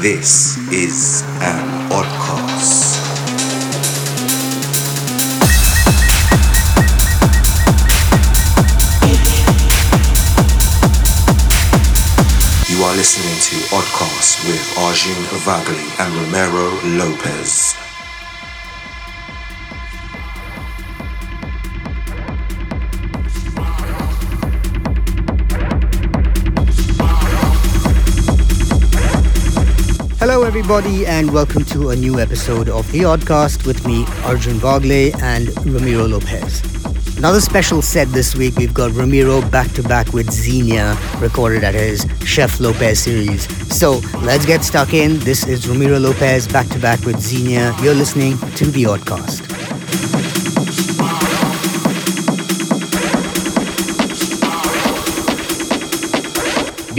This is an oddcast. You are listening to Oddcast with Arjun Vagale and Ramiro Lopez. Everybody, and welcome to a new episode of The Oddcast with me, Arjun Vagale, and Ramiro Lopez. Another special set this week. We've got Ramiro back to back with Xenia, recorded at his Chef Lopez series. So let's get stuck in. This is Ramiro Lopez back to back with Xenia. You're listening to The Oddcast.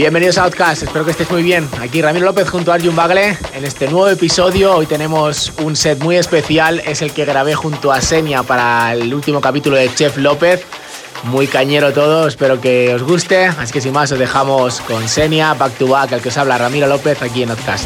Bienvenidos a Outcast, espero que estéis muy bien. Aquí Ramiro López junto a Arjun Bagle en este nuevo episodio. Hoy tenemos un set muy especial, es el que grabé junto a Senia para el último capítulo de Chef López. Muy cañero todo, espero que os guste. Así que sin más, os dejamos con Senia, back to back, al que os habla Ramiro López aquí en Outcast.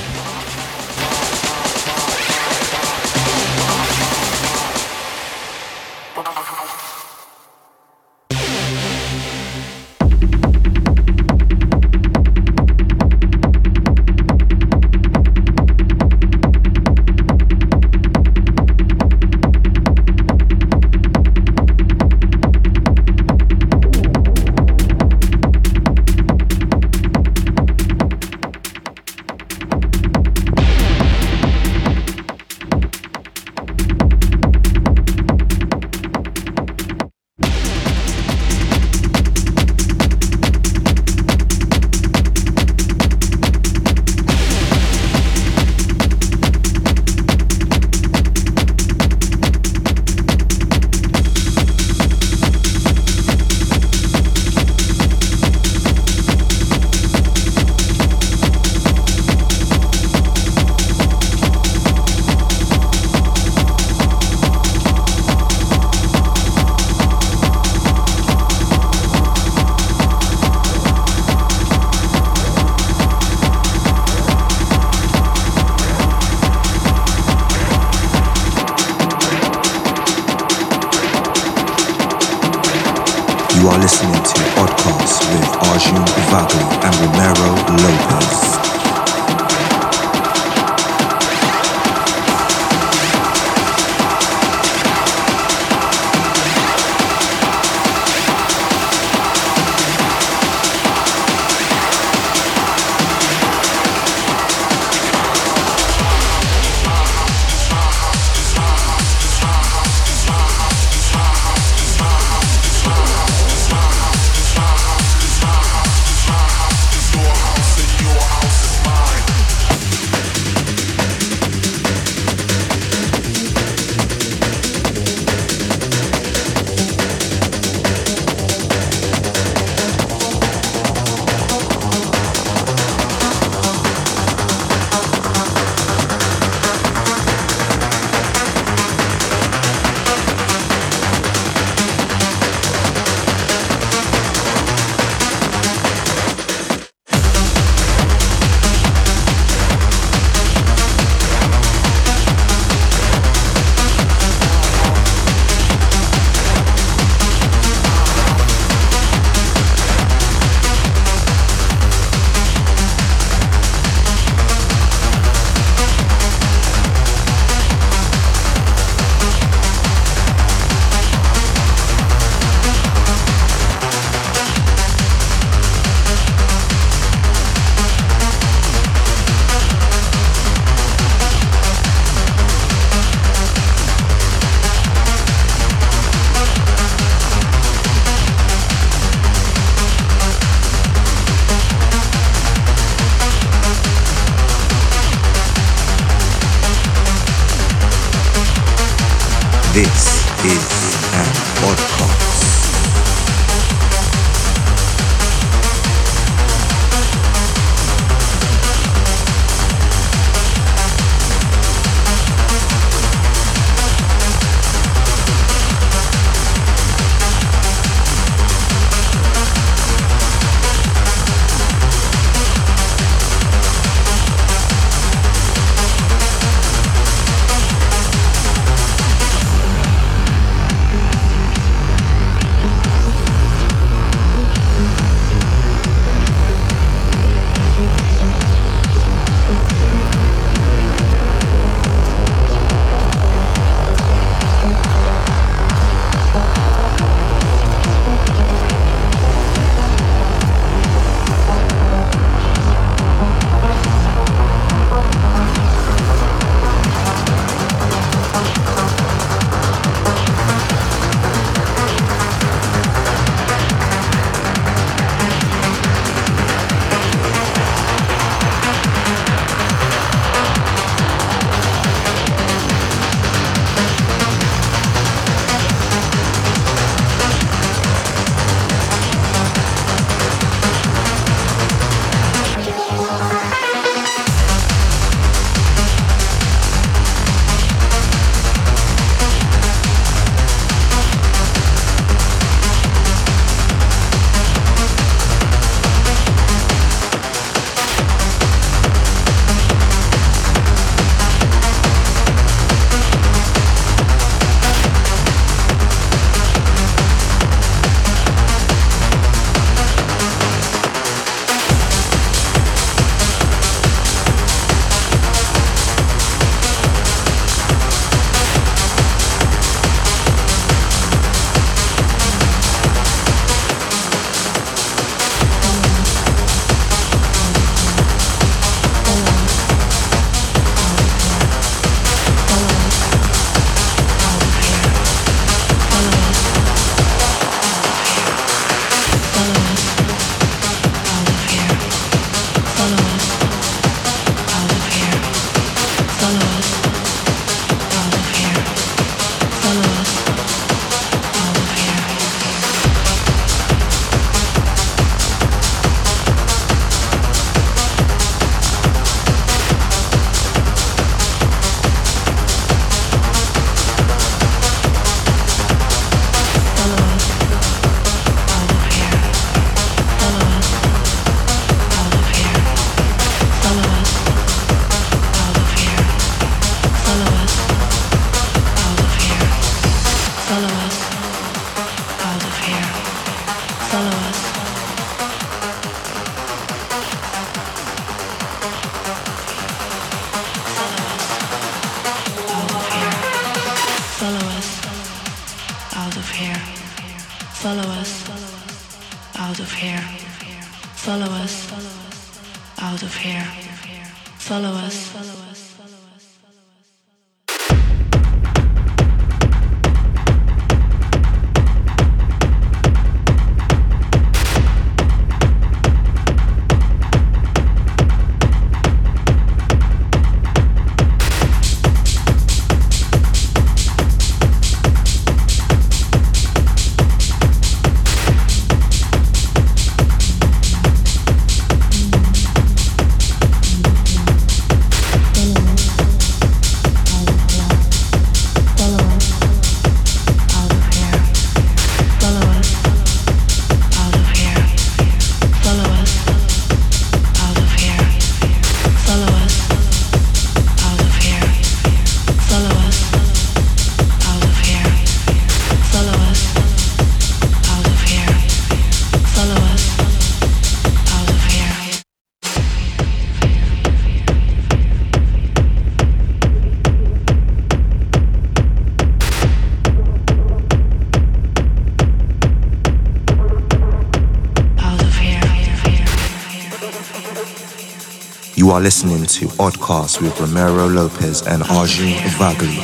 Are listening to Oddcast with Ramiro Lopez and Arjun Vagale.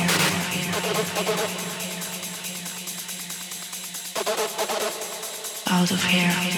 Out of here.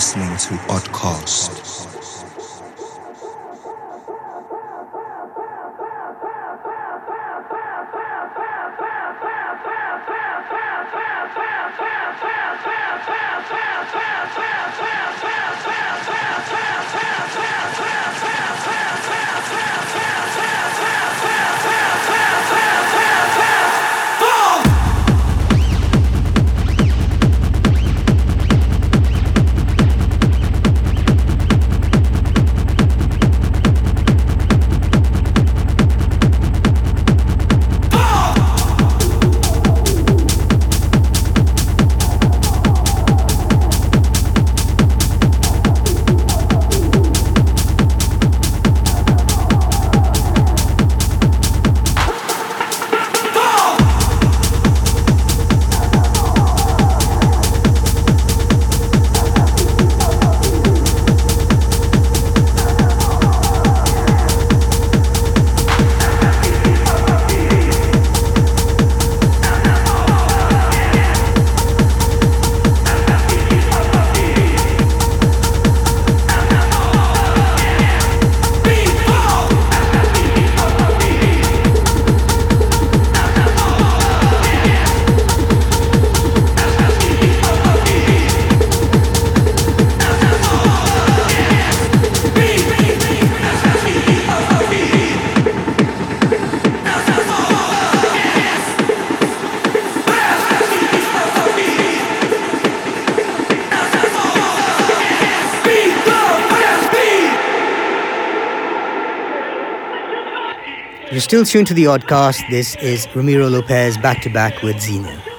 Listening to Oddcast. Still tuned to the Oddcast. This is Ramiro Lopez back to back with Xenia.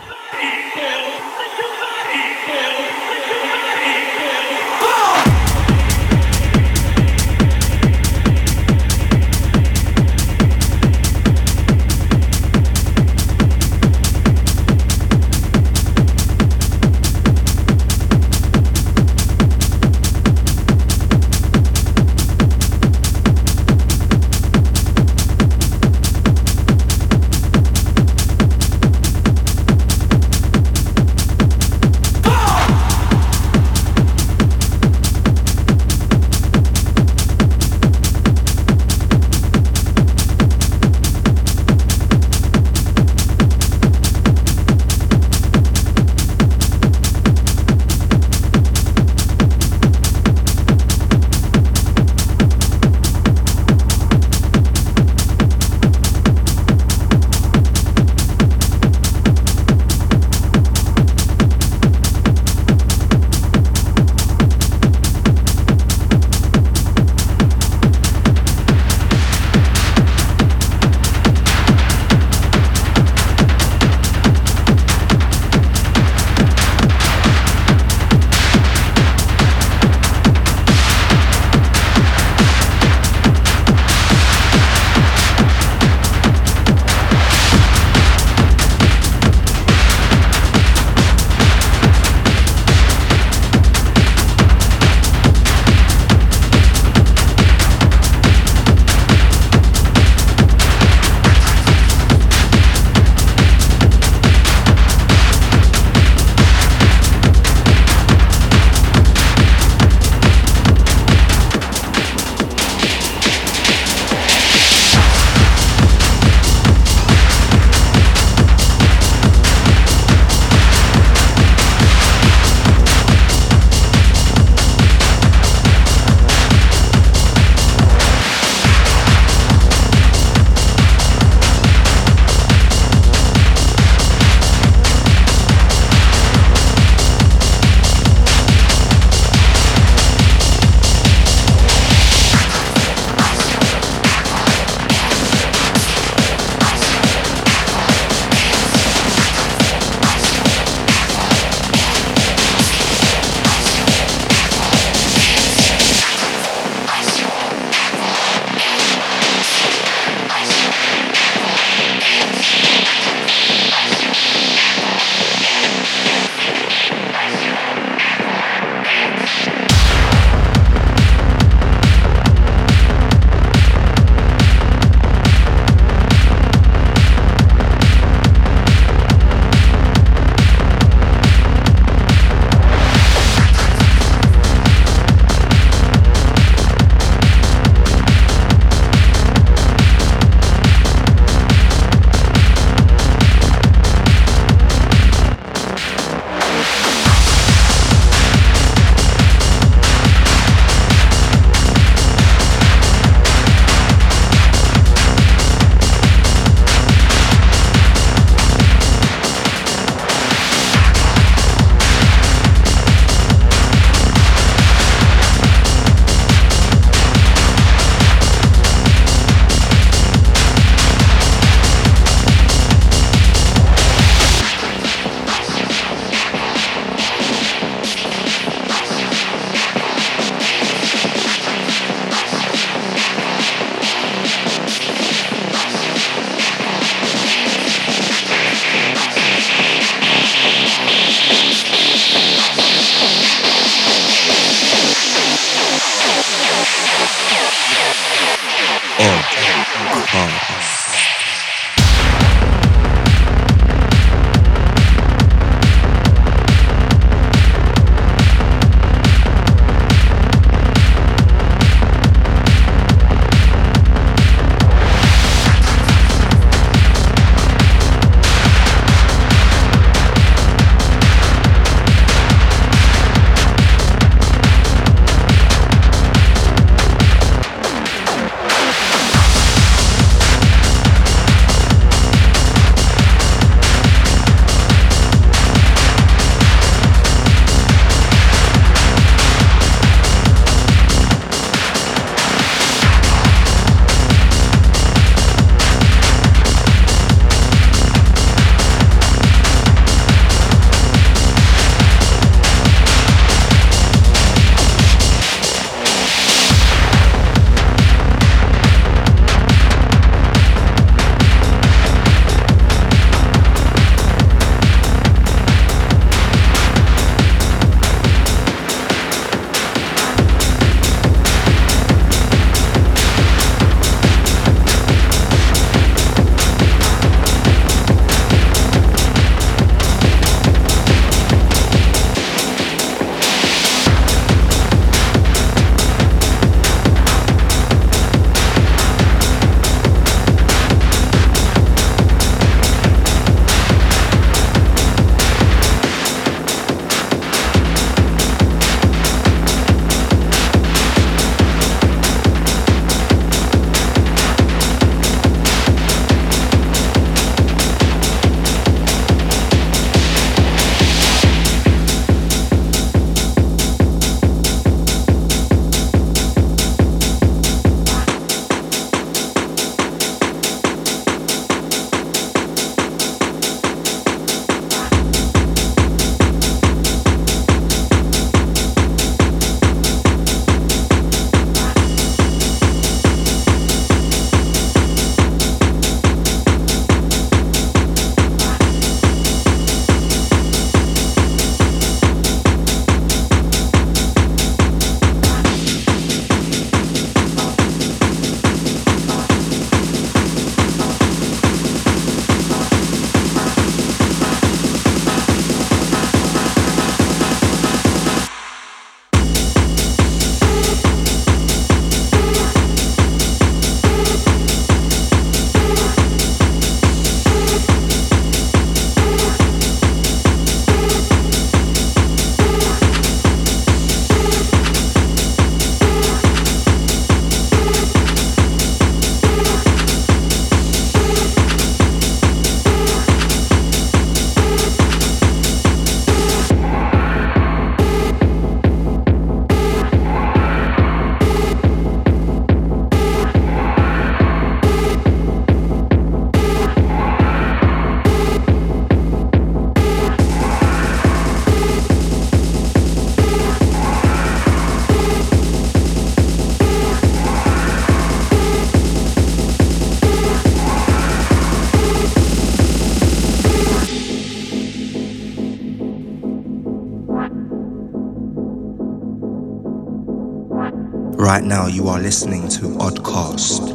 Right now, you are listening to Oddcast.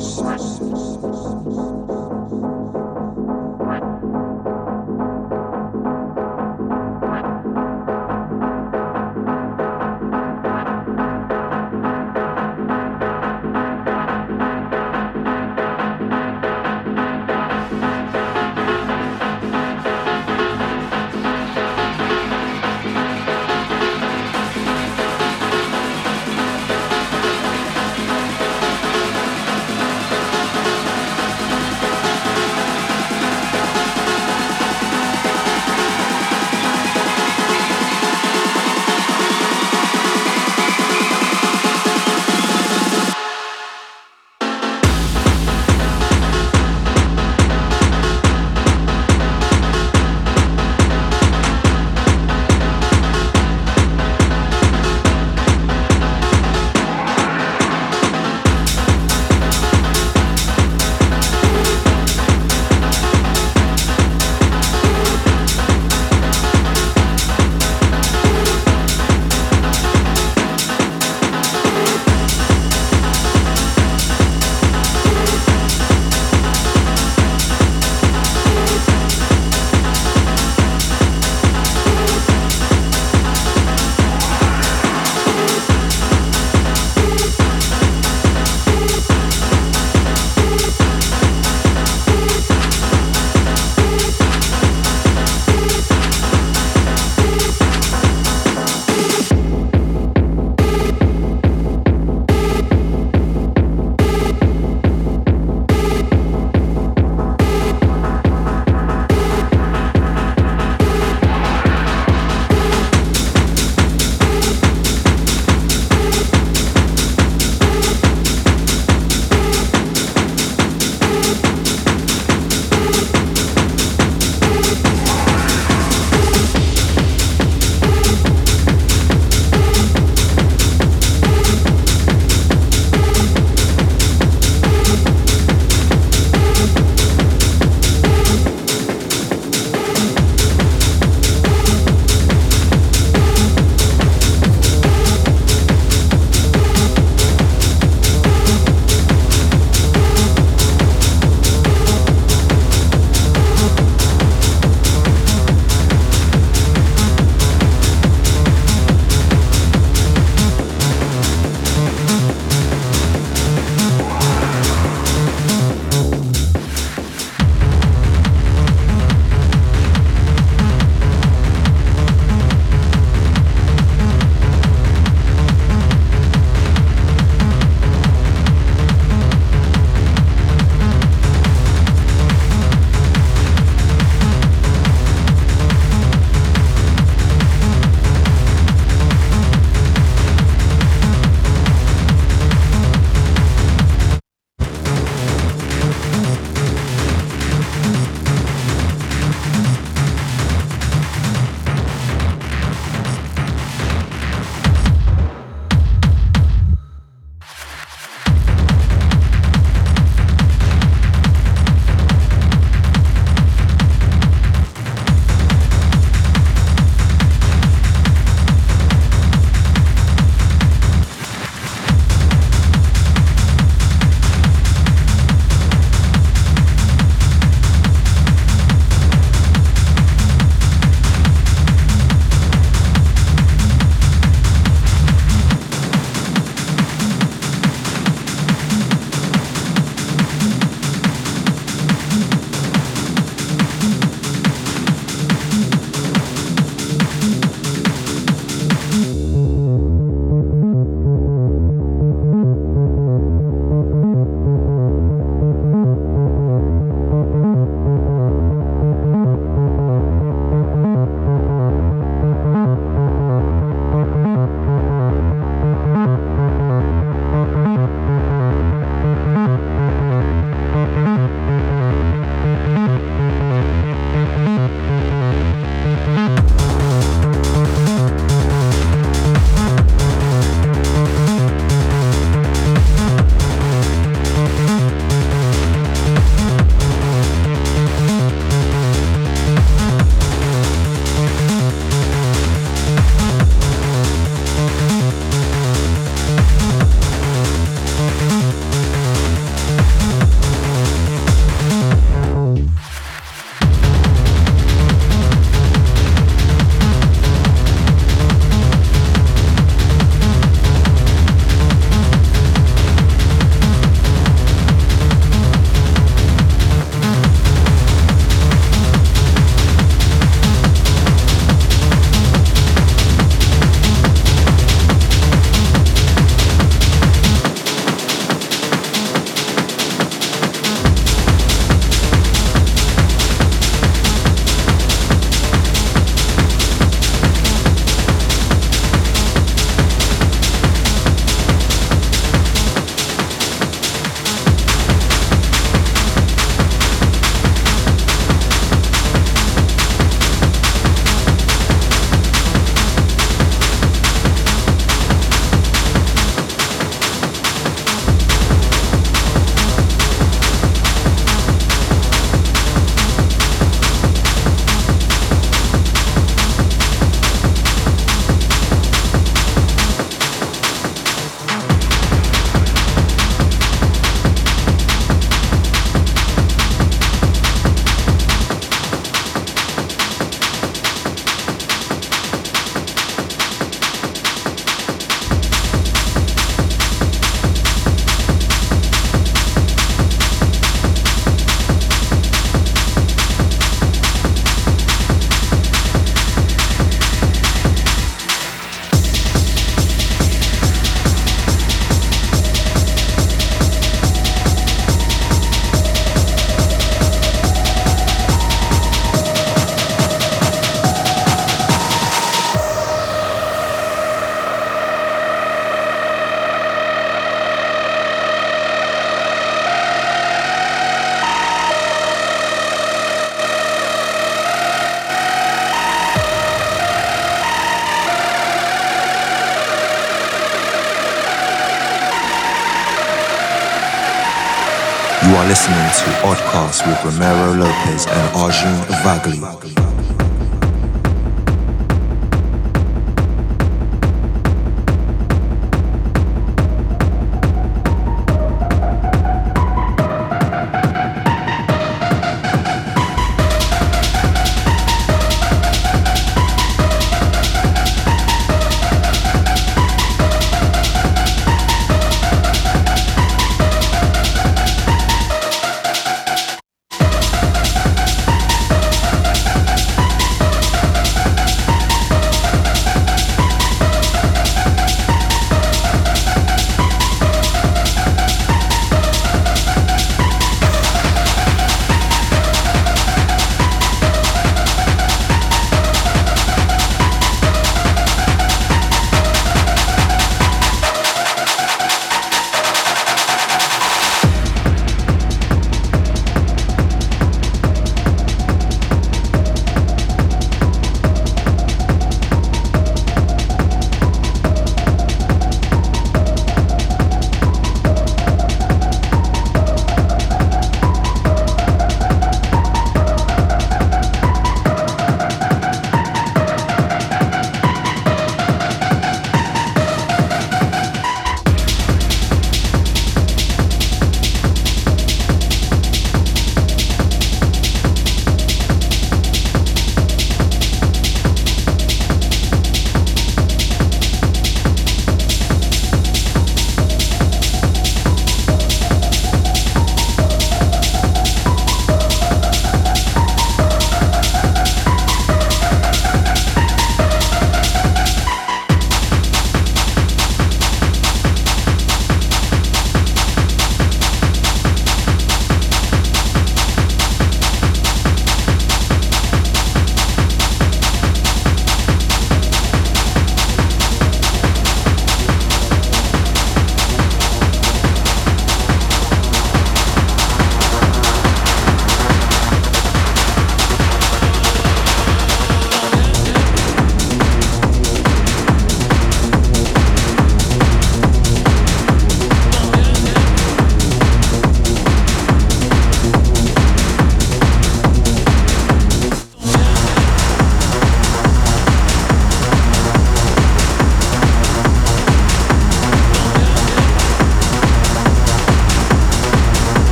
Arjun Vagale.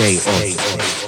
stay on.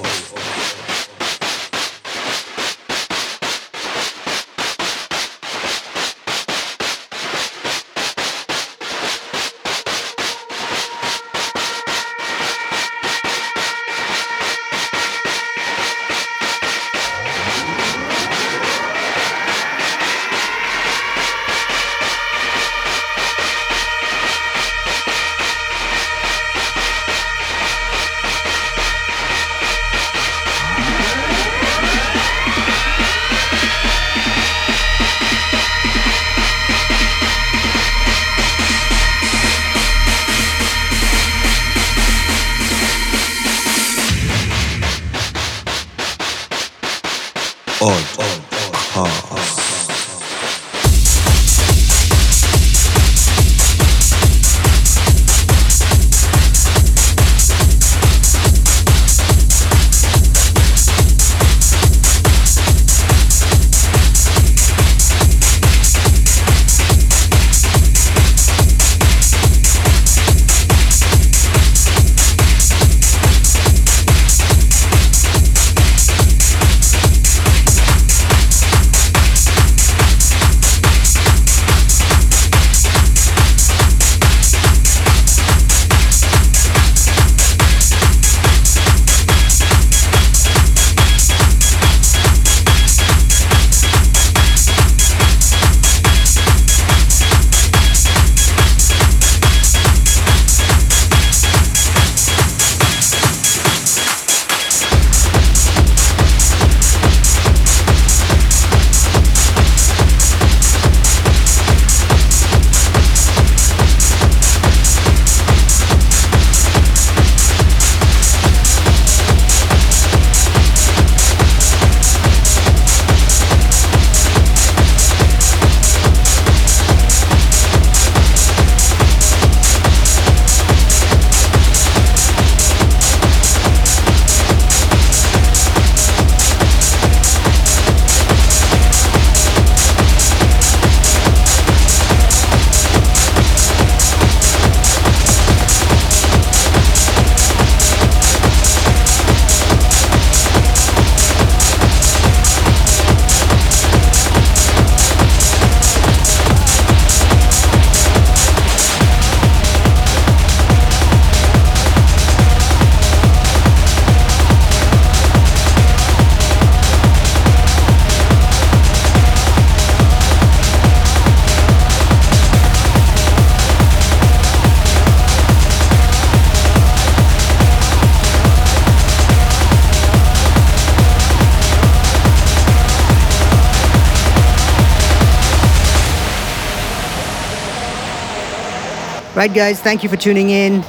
Right, guys, thank you for tuning in.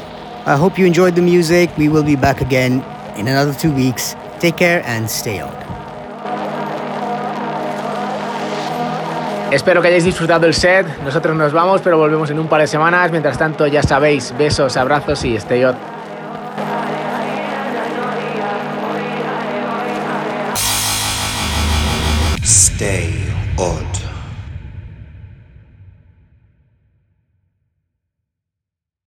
I hope you enjoyed the music. We will be back again in another two weeks. Take care and stay on. Espero que hayáis disfrutado el set. Nosotros nos vamos, pero volvemos en un par de semanas. Mientras tanto, ya sabéis, besos, abrazos y stay on.